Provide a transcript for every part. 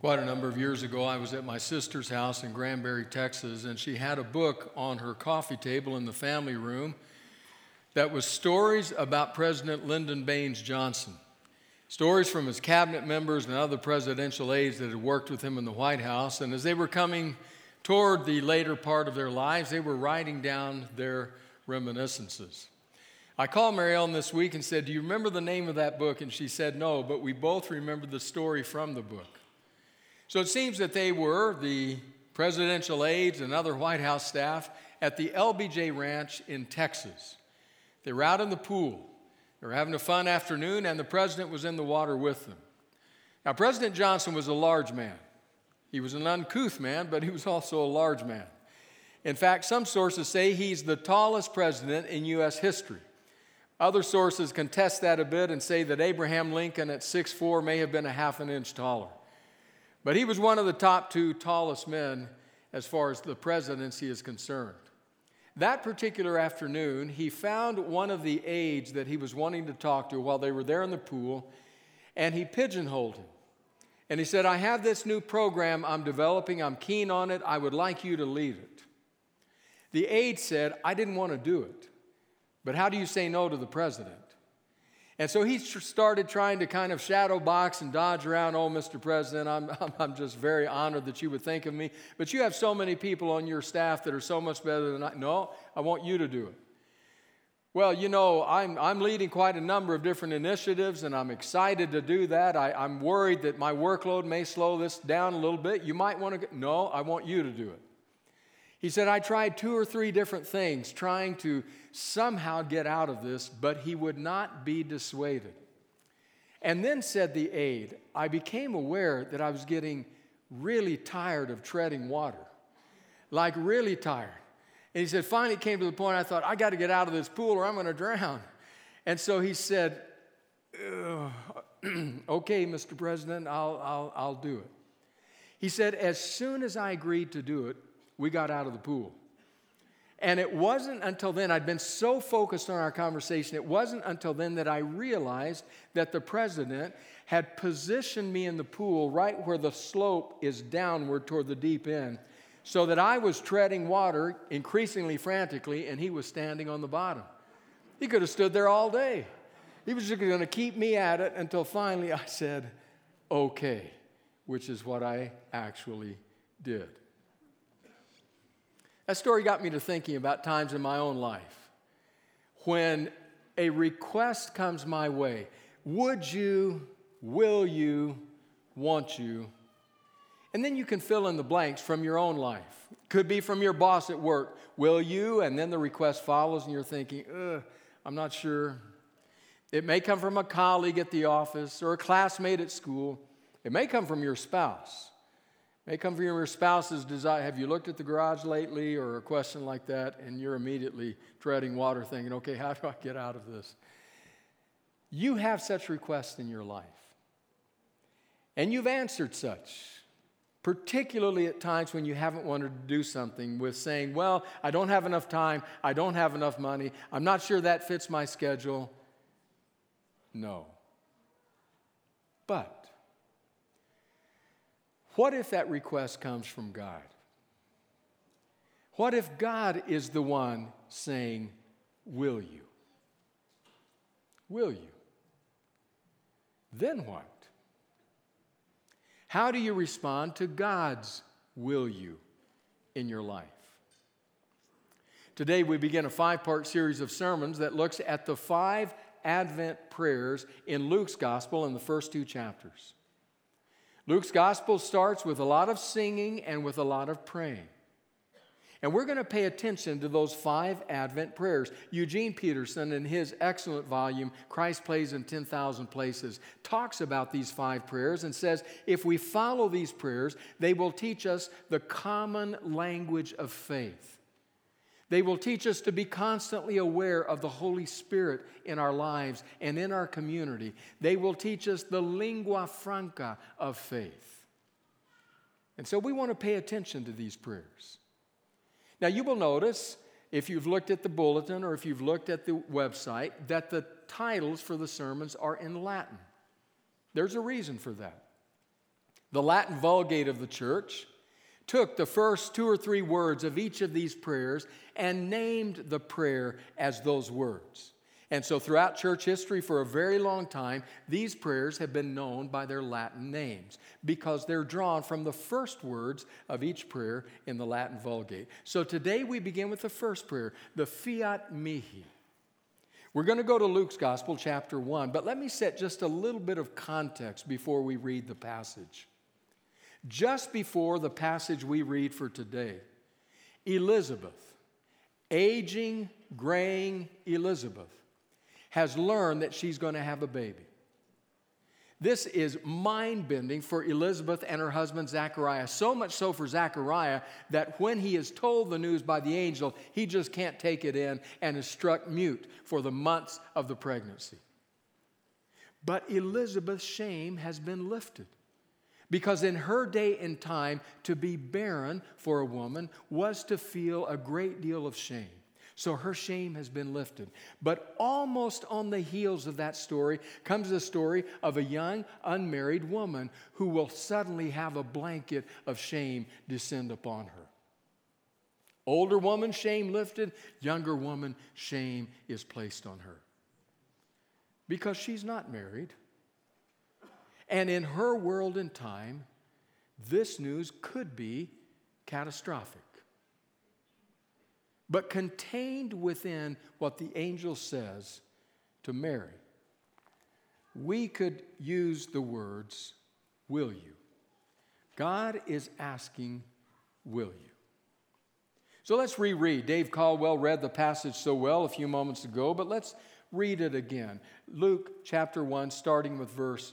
Quite a number of years ago, I was at my sister's house in Granbury, Texas, and she had a book on her coffee table in the family room that was stories about President Lyndon Baines Johnson. Stories from his cabinet members and other presidential aides that had worked with him in the White House. And as they were coming toward the later part of their lives, they were writing down their reminiscences. I called Mary Ellen this week and said, Do you remember the name of that book? And she said, No, but we both remember the story from the book. So it seems that they were the presidential aides and other White House staff at the LBJ Ranch in Texas. They were out in the pool. They were having a fun afternoon, and the president was in the water with them. Now, President Johnson was a large man. He was an uncouth man, but he was also a large man. In fact, some sources say he's the tallest president in U.S. history. Other sources contest that a bit and say that Abraham Lincoln at 6'4 may have been a half an inch taller. But he was one of the top two tallest men as far as the presidency is concerned. That particular afternoon, he found one of the aides that he was wanting to talk to while they were there in the pool, and he pigeonholed him. And he said, I have this new program I'm developing. I'm keen on it. I would like you to lead it. The aide said, I didn't want to do it. But how do you say no to the president? And so he started trying to kind of shadow box and dodge around. Oh, Mr. President, I'm, I'm, I'm, just very honored that you would think of me. But you have so many people on your staff that are so much better than I. No, I want you to do it. Well, you know, I'm, I'm leading quite a number of different initiatives, and I'm excited to do that. I, I'm worried that my workload may slow this down a little bit. You might want to, no, I want you to do it. He said, I tried two or three different things trying to somehow get out of this, but he would not be dissuaded. And then said the aide, I became aware that I was getting really tired of treading water, like really tired. And he said, finally it came to the point I thought, I got to get out of this pool or I'm going to drown. And so he said, okay, Mr. President, I'll, I'll, I'll do it. He said, as soon as I agreed to do it, we got out of the pool. And it wasn't until then, I'd been so focused on our conversation, it wasn't until then that I realized that the president had positioned me in the pool right where the slope is downward toward the deep end, so that I was treading water increasingly frantically, and he was standing on the bottom. He could have stood there all day. He was just going to keep me at it until finally I said, okay, which is what I actually did. That story got me to thinking about times in my own life when a request comes my way. Would you, will you, want you? And then you can fill in the blanks from your own life. Could be from your boss at work. Will you? And then the request follows, and you're thinking, ugh, I'm not sure. It may come from a colleague at the office or a classmate at school. It may come from your spouse may come from your spouse's desire. Have you looked at the garage lately or a question like that? And you're immediately treading water thinking, okay, how do I get out of this? You have such requests in your life. And you've answered such, particularly at times when you haven't wanted to do something with saying, well, I don't have enough time, I don't have enough money, I'm not sure that fits my schedule. No. But what if that request comes from God? What if God is the one saying, Will you? Will you? Then what? How do you respond to God's will you in your life? Today, we begin a five part series of sermons that looks at the five Advent prayers in Luke's gospel in the first two chapters. Luke's gospel starts with a lot of singing and with a lot of praying. And we're going to pay attention to those five Advent prayers. Eugene Peterson, in his excellent volume, Christ Plays in 10,000 Places, talks about these five prayers and says if we follow these prayers, they will teach us the common language of faith. They will teach us to be constantly aware of the Holy Spirit in our lives and in our community. They will teach us the lingua franca of faith. And so we want to pay attention to these prayers. Now, you will notice if you've looked at the bulletin or if you've looked at the website that the titles for the sermons are in Latin. There's a reason for that. The Latin Vulgate of the church took the first two or three words of each of these prayers and named the prayer as those words. And so, throughout church history, for a very long time, these prayers have been known by their Latin names because they're drawn from the first words of each prayer in the Latin Vulgate. So, today we begin with the first prayer, the Fiat Mihi. We're going to go to Luke's Gospel, chapter 1, but let me set just a little bit of context before we read the passage. Just before the passage we read for today, Elizabeth, aging, graying Elizabeth, has learned that she's going to have a baby. This is mind bending for Elizabeth and her husband Zachariah. So much so for Zachariah that when he is told the news by the angel, he just can't take it in and is struck mute for the months of the pregnancy. But Elizabeth's shame has been lifted. Because in her day and time, to be barren for a woman was to feel a great deal of shame. So her shame has been lifted. But almost on the heels of that story comes the story of a young, unmarried woman who will suddenly have a blanket of shame descend upon her. Older woman, shame lifted. Younger woman, shame is placed on her. Because she's not married. And in her world and time, this news could be catastrophic. But contained within what the angel says to Mary, we could use the words, Will you? God is asking, Will you? So let's reread. Dave Caldwell read the passage so well a few moments ago, but let's read it again. Luke chapter 1, starting with verse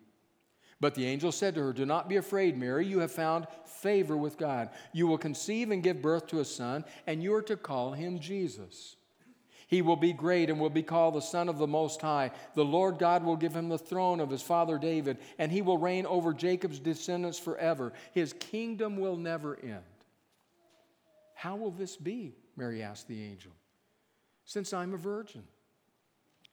But the angel said to her, Do not be afraid, Mary. You have found favor with God. You will conceive and give birth to a son, and you are to call him Jesus. He will be great and will be called the Son of the Most High. The Lord God will give him the throne of his father David, and he will reign over Jacob's descendants forever. His kingdom will never end. How will this be? Mary asked the angel. Since I'm a virgin.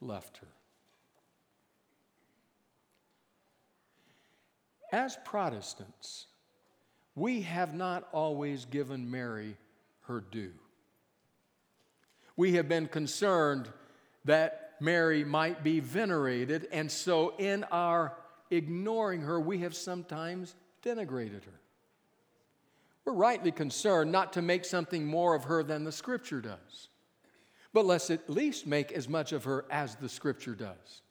left her. As Protestants, we have not always given Mary her due. We have been concerned that Mary might be venerated, and so in our ignoring her, we have sometimes denigrated her. We're rightly concerned not to make something more of her than the Scripture does but let's at least make as much of her as the scripture does.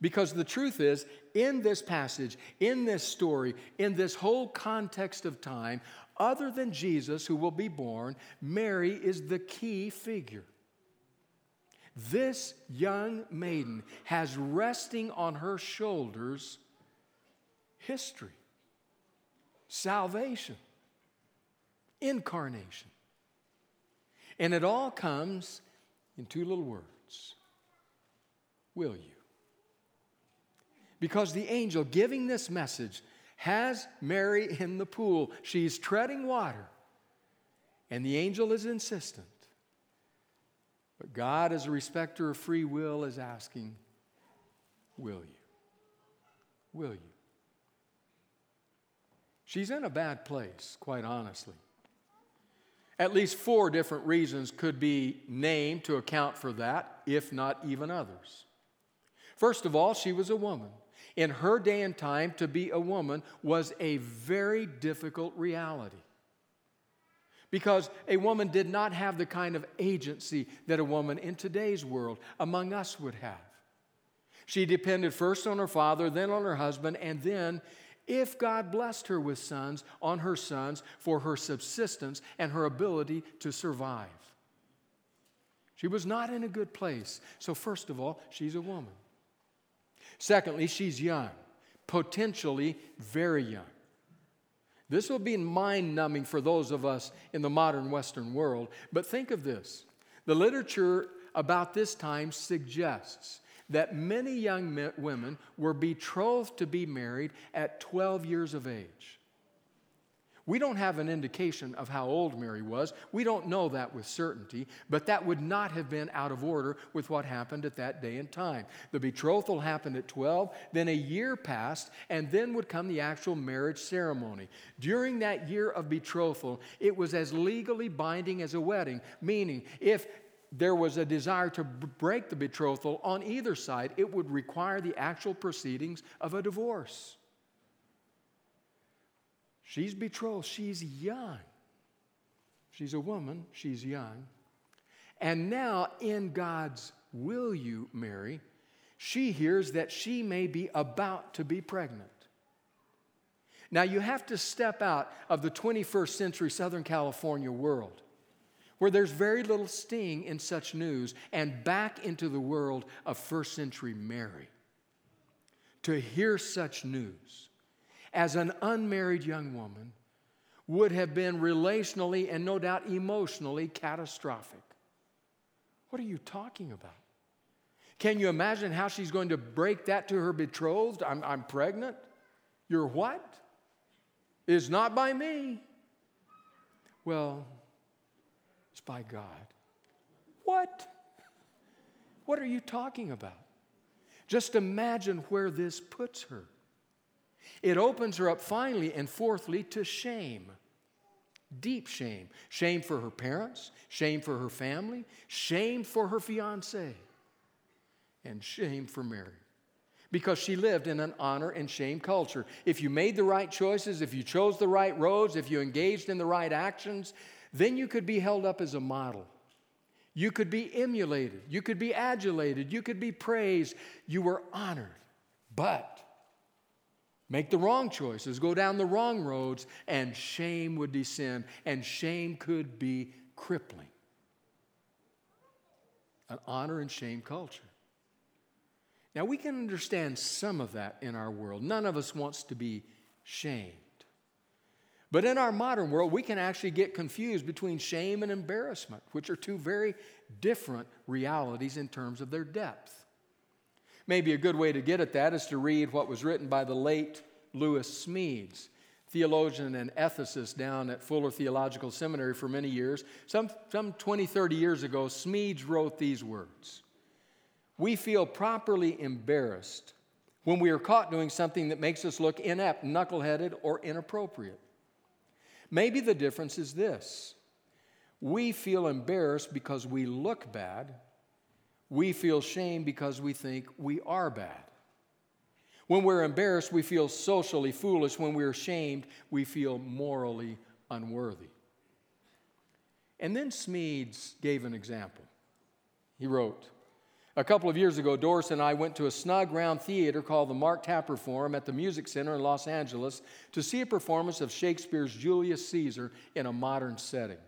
Because the truth is, in this passage, in this story, in this whole context of time, other than Jesus who will be born, Mary is the key figure. This young maiden has resting on her shoulders history, salvation, incarnation. And it all comes in two little words Will you? Because the angel giving this message has Mary in the pool. She's treading water, and the angel is insistent. But God, as a respecter of free will, is asking, Will you? Will you? She's in a bad place, quite honestly. At least four different reasons could be named to account for that, if not even others. First of all, she was a woman. In her day and time, to be a woman was a very difficult reality. Because a woman did not have the kind of agency that a woman in today's world among us would have. She depended first on her father, then on her husband, and then, if God blessed her with sons, on her sons for her subsistence and her ability to survive. She was not in a good place. So, first of all, she's a woman. Secondly, she's young, potentially very young. This will be mind numbing for those of us in the modern Western world, but think of this. The literature about this time suggests that many young women were betrothed to be married at 12 years of age. We don't have an indication of how old Mary was. We don't know that with certainty, but that would not have been out of order with what happened at that day and time. The betrothal happened at 12, then a year passed, and then would come the actual marriage ceremony. During that year of betrothal, it was as legally binding as a wedding, meaning if there was a desire to break the betrothal on either side, it would require the actual proceedings of a divorce. She's betrothed, she's young. She's a woman, she's young. And now, in God's will you marry, she hears that she may be about to be pregnant. Now, you have to step out of the 21st century Southern California world where there's very little sting in such news, and back into the world of first century Mary. To hear such news as an unmarried young woman would have been relationally and no doubt emotionally catastrophic. What are you talking about? Can you imagine how she's going to break that to her betrothed? I'm, I'm pregnant. You're what? It's not by me. Well, it's by God. What? What are you talking about? Just imagine where this puts her. It opens her up finally and fourthly to shame. Deep shame. Shame for her parents, shame for her family, shame for her fiance, and shame for Mary. Because she lived in an honor and shame culture. If you made the right choices, if you chose the right roads, if you engaged in the right actions, then you could be held up as a model. You could be emulated. You could be adulated. You could be praised. You were honored. But make the wrong choices, go down the wrong roads, and shame would descend, and shame could be crippling. An honor and shame culture. Now, we can understand some of that in our world. None of us wants to be shamed. But in our modern world, we can actually get confused between shame and embarrassment, which are two very different realities in terms of their depth. Maybe a good way to get at that is to read what was written by the late Lewis Smedes, theologian and ethicist down at Fuller Theological Seminary for many years. Some, some 20, 30 years ago, Smedes wrote these words We feel properly embarrassed when we are caught doing something that makes us look inept, knuckleheaded, or inappropriate. Maybe the difference is this we feel embarrassed because we look bad, we feel shame because we think we are bad. When we're embarrassed, we feel socially foolish. When we're ashamed, we feel morally unworthy. And then Smedes gave an example. He wrote, a couple of years ago, Doris and I went to a snug round theater called the Mark Taper Forum at the Music Center in Los Angeles to see a performance of Shakespeare's Julius Caesar in a modern setting.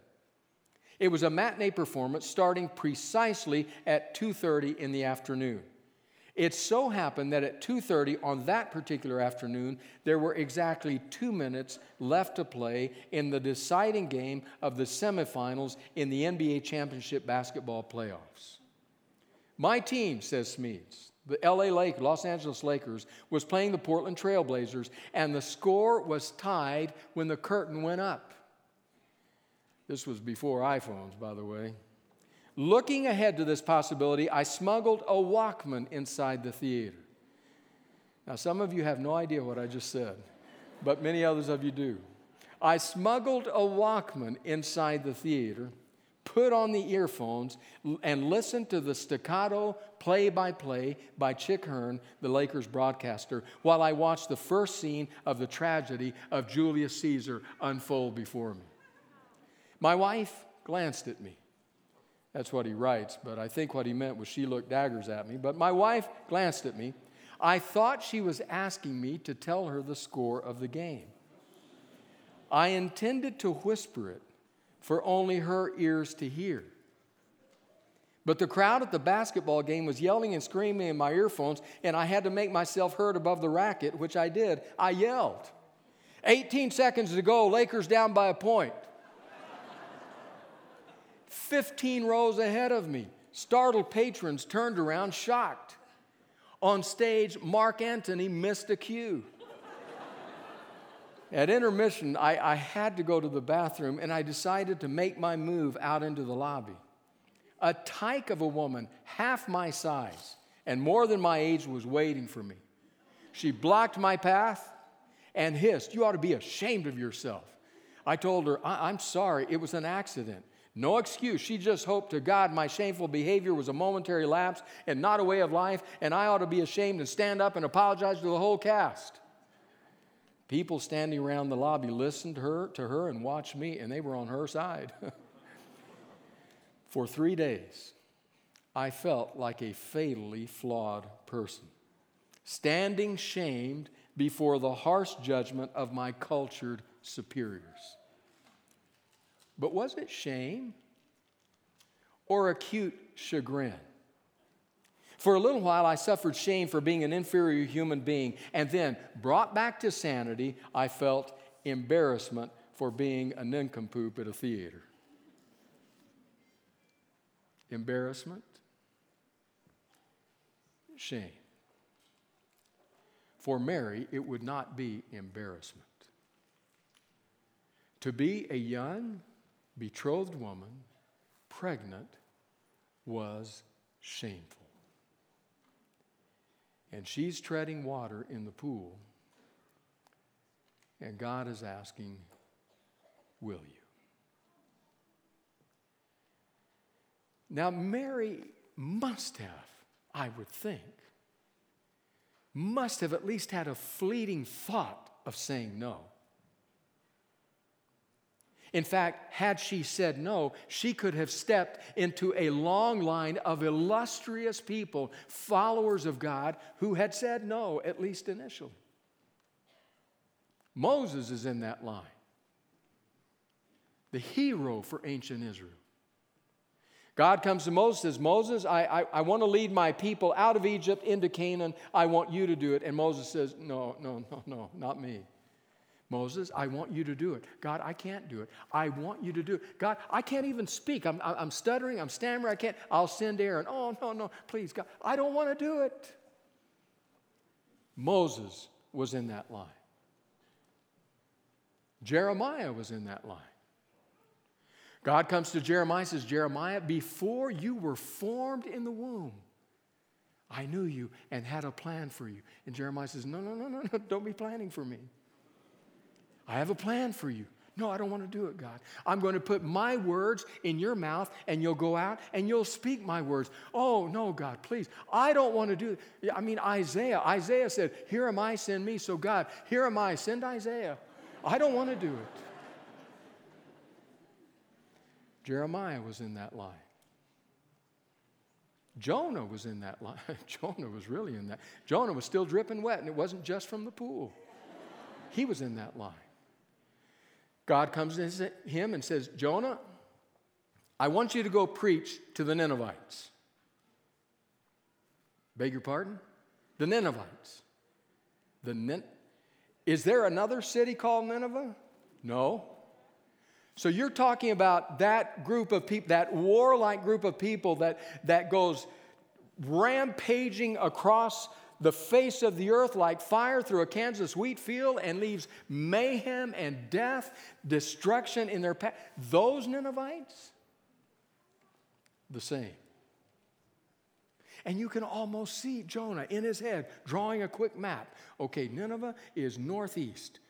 It was a matinee performance starting precisely at 2:30 in the afternoon. It so happened that at 2:30 on that particular afternoon, there were exactly 2 minutes left to play in the deciding game of the semifinals in the NBA championship basketball playoffs. My team, says Smedes, the LA Lake, Los Angeles Lakers, was playing the Portland Trailblazers, and the score was tied when the curtain went up. This was before iPhones, by the way. Looking ahead to this possibility, I smuggled a Walkman inside the theater. Now, some of you have no idea what I just said, but many others of you do. I smuggled a Walkman inside the theater, put on the earphones, and listen to the staccato play by play by Chick Hearn, the Lakers broadcaster, while I watched the first scene of the tragedy of Julius Caesar unfold before me. My wife glanced at me. That's what he writes, but I think what he meant was she looked daggers at me. But my wife glanced at me. I thought she was asking me to tell her the score of the game. I intended to whisper it for only her ears to hear. But the crowd at the basketball game was yelling and screaming in my earphones, and I had to make myself heard above the racket, which I did. I yelled. 18 seconds to go, Lakers down by a point. 15 rows ahead of me. Startled patrons turned around, shocked. On stage, Mark Antony missed a cue. At intermission, I, I, had to go to the bathroom and I decided to make my move out into the lobby. A tyke of a woman, half my size and more than my age, was waiting for me. She blocked my path and hissed, You ought to be ashamed of yourself. I told her, I- I'm sorry, it was an accident. No excuse. She just hoped to God my shameful behavior was a momentary lapse and not a way of life, and I ought to be ashamed and stand up and apologize to the whole cast. People standing around the lobby listened to her, to her and watched me, and they were on her side. For three days, I felt like a fatally flawed person, standing shamed before the harsh judgment of my cultured superiors. But was it shame or acute chagrin? For a little while, I suffered shame for being an inferior human being, and then, brought back to sanity, I felt embarrassment for being a nincompoop at a theater. Embarrassment, shame. For Mary, it would not be embarrassment. To be a young, betrothed woman, pregnant, was shameful. And she's treading water in the pool, and God is asking, Will you? Now, Mary must have, I would think, must have at least had a fleeting thought of saying no. In fact, had she said no, she could have stepped into a long line of illustrious people, followers of God, who had said no, at least initially. Moses is in that line, the hero for ancient Israel. God comes to Moses says, Moses, I, I, I want to lead my people out of Egypt into Canaan. I want you to do it. And Moses says, No, no, no, no, not me. Moses, I want you to do it. God, I can't do it. I want you to do it. God, I can't even speak. I'm, I'm stuttering. I'm stammering. I can't. I'll send Aaron. Oh, no, no. Please, God, I don't want to do it. Moses was in that line. Jeremiah was in that line. God comes to Jeremiah and says, Jeremiah, before you were formed in the womb, I knew you and had a plan for you. And Jeremiah says, No, no, no, no, no, don't be planning for me. I have a plan for you. No, I don't want to do it, God. I'm going to put my words in your mouth and you'll go out and you'll speak my words. Oh, no, God, please. I don't want to do it. I mean, Isaiah, Isaiah said, Here am I, send me. So, God, here am I, send Isaiah. I don't want to do it. Jeremiah was in that line. Jonah was in that line. Jonah was really in that. Jonah was still dripping wet, and it wasn't just from the pool. He was in that line. God comes to him and says, Jonah, I want you to go preach to the Ninevites. Beg your pardon? The Ninevites. The Nin- Is there another city called Nineveh? No. So you're talking about that group of people, that warlike group of people that, that goes rampaging across the face of the earth like fire through a Kansas wheat field and leaves mayhem and death, destruction in their path. Those Ninevites, the same. And you can almost see Jonah in his head drawing a quick map. Okay, Nineveh is northeast.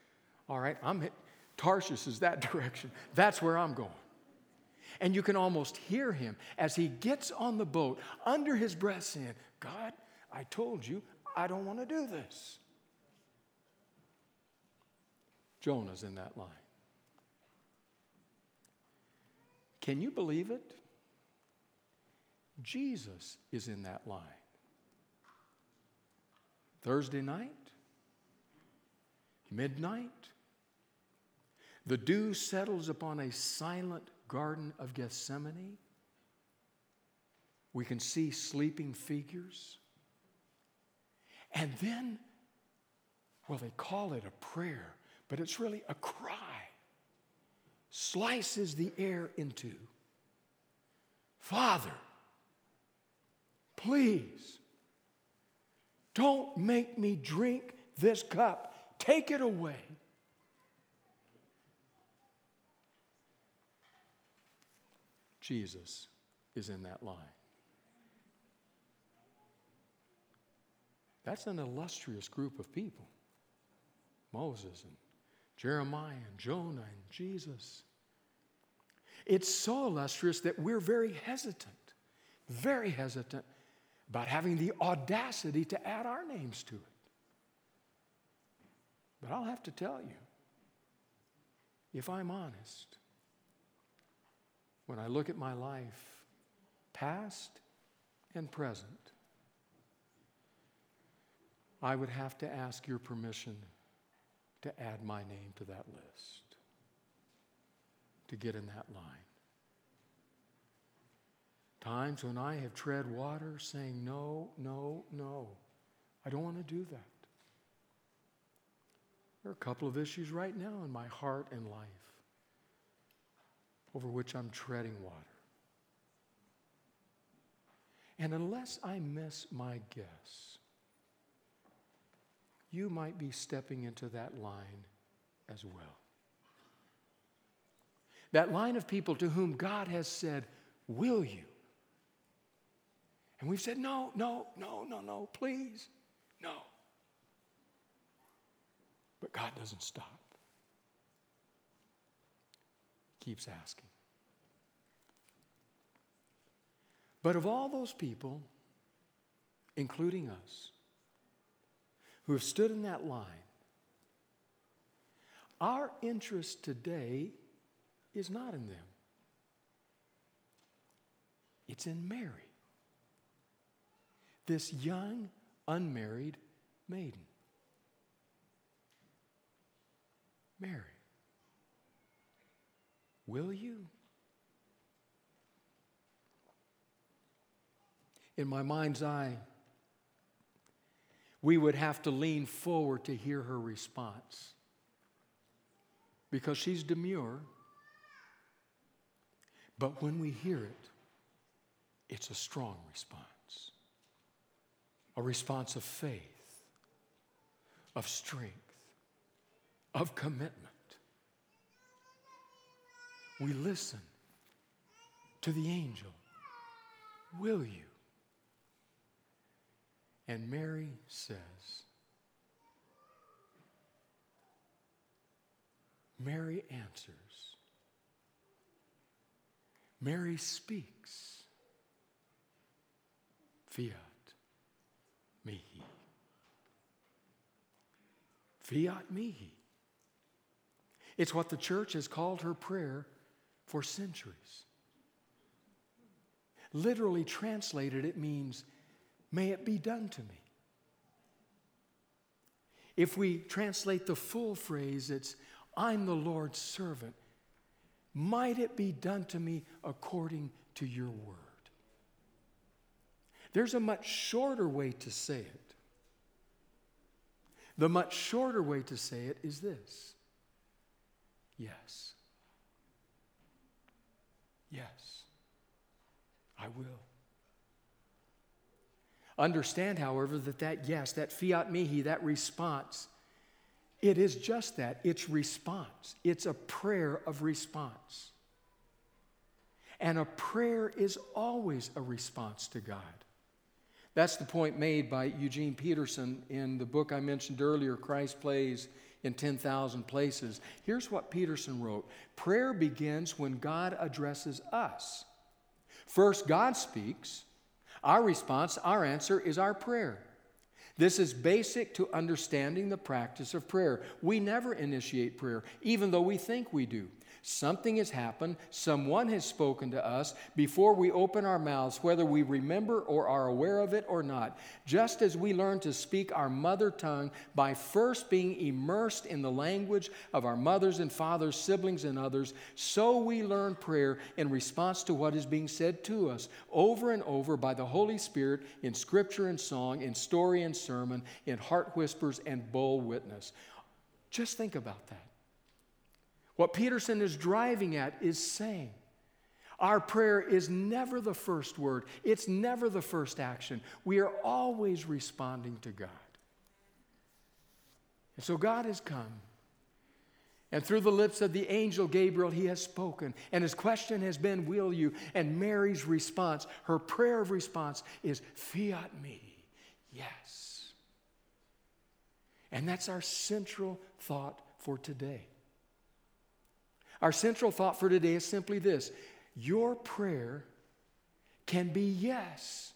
All right, I'm hit, Tarshish is that direction. That's where I'm going. And you can almost hear him as he gets on the boat under his breath saying, God, I told you I don't want to do this. Jonah's in that line. Can you believe it? Jesus is in that line. Thursday night, midnight, the dew settles upon a silent Garden of Gethsemane. We can see sleeping figures. And then, well, they call it a prayer, but it's really a cry. Slices the air into Father, please don't make me drink this cup. Take it away. Jesus is in that line. That's an illustrious group of people Moses and Jeremiah and Jonah and Jesus. It's so illustrious that we're very hesitant, very hesitant about having the audacity to add our names to it. But I'll have to tell you, if I'm honest, when I look at my life, past and present, I would have to ask your permission to add my name to that list, to get in that line. Times when I have tread water saying, No, no, no, I don't want to do that. There are a couple of issues right now in my heart and life over which I'm treading water. And unless I miss my guess, you might be stepping into that line as well. That line of people to whom God has said, Will you? And we've said, No, no, no, no, no, please, no. But God doesn't stop keeps asking. But of all those people, including us, who have stood in that line, our interest today is not in them. It's in Mary, this young, unmarried maiden. Mary. Will you? In my mind's eye, we would have to lean forward to hear her response because she's demure. But when we hear it, it's a strong response, a response of faith, of strength, of commitment we listen to the angel. Will you? And Mary says, Mary answers. Mary speaks. Fiat mihi. Fiat mihi. It's what the church has called her prayer for centuries. Literally translated, it means, may it be done to me. If we translate the full phrase, it's, I'm the Lord's servant. Might it be done to me according to your word? There's a much shorter way to say it. The much shorter way to say it is this Yes. Yes, I will. Understand, however, that that yes, that fiat mihi, that response, it is just that. It's response. It's a prayer of response. And a prayer is always a response to God. That's the point made by Eugene Peterson in the book I mentioned earlier, Christ Plays in 10,000 Places. Here's what Peterson wrote Prayer begins when God addresses us. First, God speaks. Our response, our answer is our prayer. This is basic to understanding the practice of prayer. We never initiate prayer, even though we think we do. Something has happened, someone has spoken to us before we open our mouths, whether we remember or are aware of it or not. Just as we learn to speak our mother tongue by first being immersed in the language of our mothers and fathers, siblings, and others, so we learn prayer in response to what is being said to us over and over by the Holy Spirit in scripture and song, in story and sermon, in heart whispers and bold witness. Just think about that. What Peterson is driving at is saying, our prayer is never the first word, it's never the first action. We are always responding to God. And so God has come. And through the lips of the angel Gabriel, he has spoken. And his question has been, Will you? And Mary's response, her prayer of response, is, Fiat me, yes. And that's our central thought for today. Our central thought for today is simply this Your prayer can be yes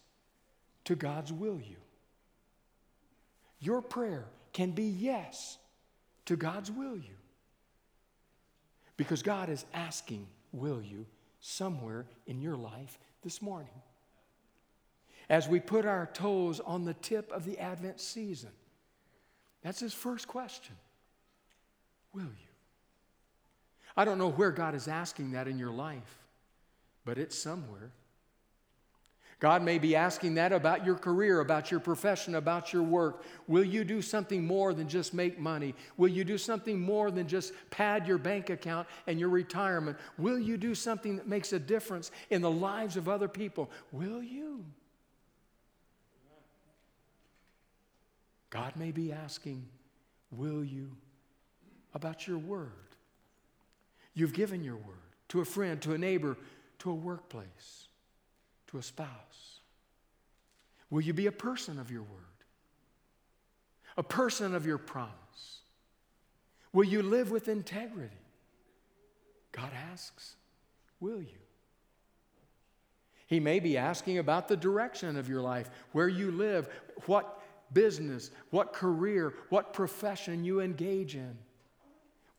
to God's will you. Your prayer can be yes to God's will you. Because God is asking, will you, somewhere in your life this morning. As we put our toes on the tip of the Advent season, that's his first question Will you? I don't know where God is asking that in your life, but it's somewhere. God may be asking that about your career, about your profession, about your work. Will you do something more than just make money? Will you do something more than just pad your bank account and your retirement? Will you do something that makes a difference in the lives of other people? Will you? God may be asking, Will you about your word? You've given your word to a friend, to a neighbor, to a workplace, to a spouse. Will you be a person of your word? A person of your promise? Will you live with integrity? God asks, Will you? He may be asking about the direction of your life, where you live, what business, what career, what profession you engage in.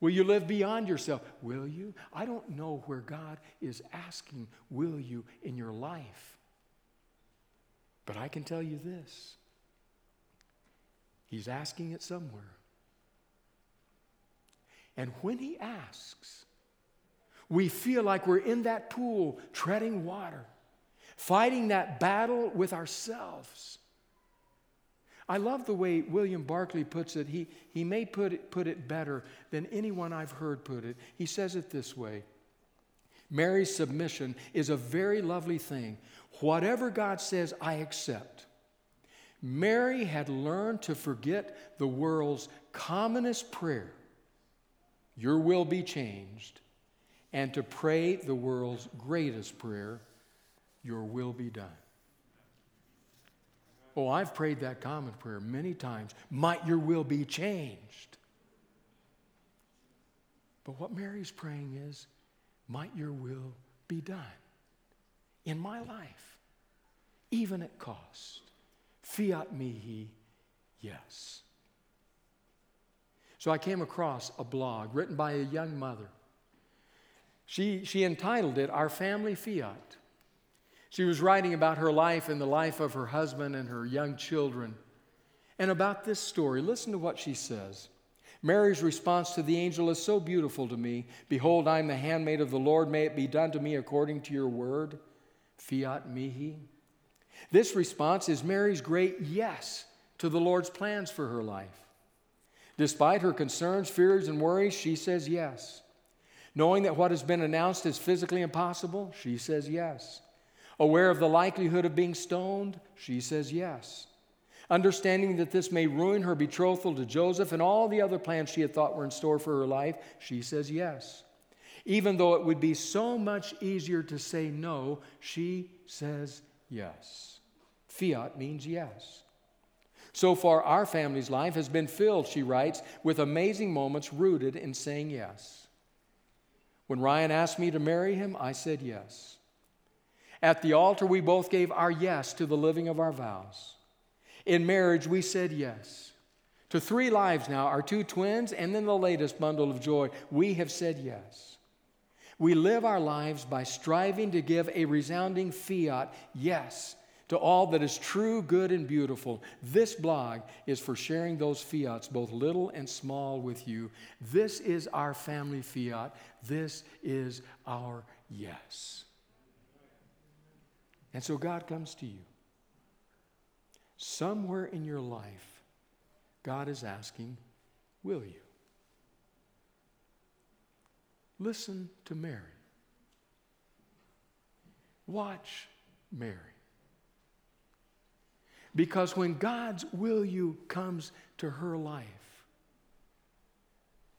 Will you live beyond yourself? Will you? I don't know where God is asking, will you in your life? But I can tell you this He's asking it somewhere. And when He asks, we feel like we're in that pool treading water, fighting that battle with ourselves. I love the way William Barclay puts it. He, he may put it, put it better than anyone I've heard put it. He says it this way Mary's submission is a very lovely thing. Whatever God says, I accept. Mary had learned to forget the world's commonest prayer, Your will be changed, and to pray the world's greatest prayer, Your will be done. Oh, I've prayed that common prayer many times. Might your will be changed. But what Mary's praying is, might your will be done in my life, even at cost. Fiat mihi, yes. So I came across a blog written by a young mother. She, she entitled it Our Family Fiat. She was writing about her life and the life of her husband and her young children. And about this story, listen to what she says. Mary's response to the angel is so beautiful to me. Behold, I am the handmaid of the Lord. May it be done to me according to your word. Fiat mihi. This response is Mary's great yes to the Lord's plans for her life. Despite her concerns, fears, and worries, she says yes. Knowing that what has been announced is physically impossible, she says yes. Aware of the likelihood of being stoned, she says yes. Understanding that this may ruin her betrothal to Joseph and all the other plans she had thought were in store for her life, she says yes. Even though it would be so much easier to say no, she says yes. Fiat means yes. So far, our family's life has been filled, she writes, with amazing moments rooted in saying yes. When Ryan asked me to marry him, I said yes. At the altar, we both gave our yes to the living of our vows. In marriage, we said yes. To three lives now, our two twins, and then the latest bundle of joy, we have said yes. We live our lives by striving to give a resounding fiat yes to all that is true, good, and beautiful. This blog is for sharing those fiats, both little and small, with you. This is our family fiat. This is our yes. And so God comes to you. Somewhere in your life, God is asking, Will you? Listen to Mary. Watch Mary. Because when God's will you comes to her life,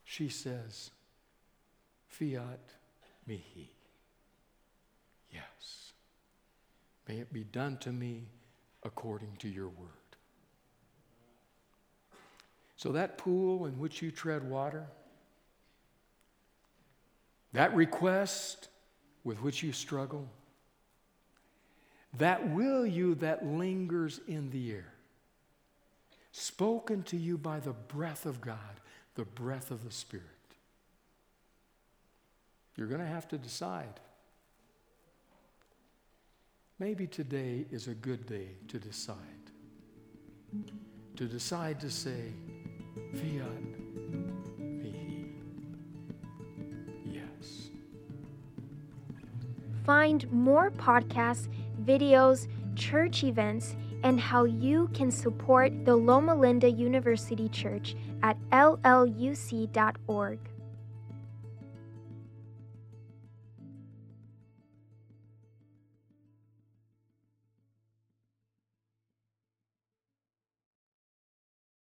she says, Fiat mihi. Yes. May it be done to me according to your word. So, that pool in which you tread water, that request with which you struggle, that will you that lingers in the air, spoken to you by the breath of God, the breath of the Spirit. You're going to have to decide. Maybe today is a good day to decide. To decide to say, Fiat mihi. Yes. Find more podcasts, videos, church events, and how you can support the Loma Linda University Church at lluc.org.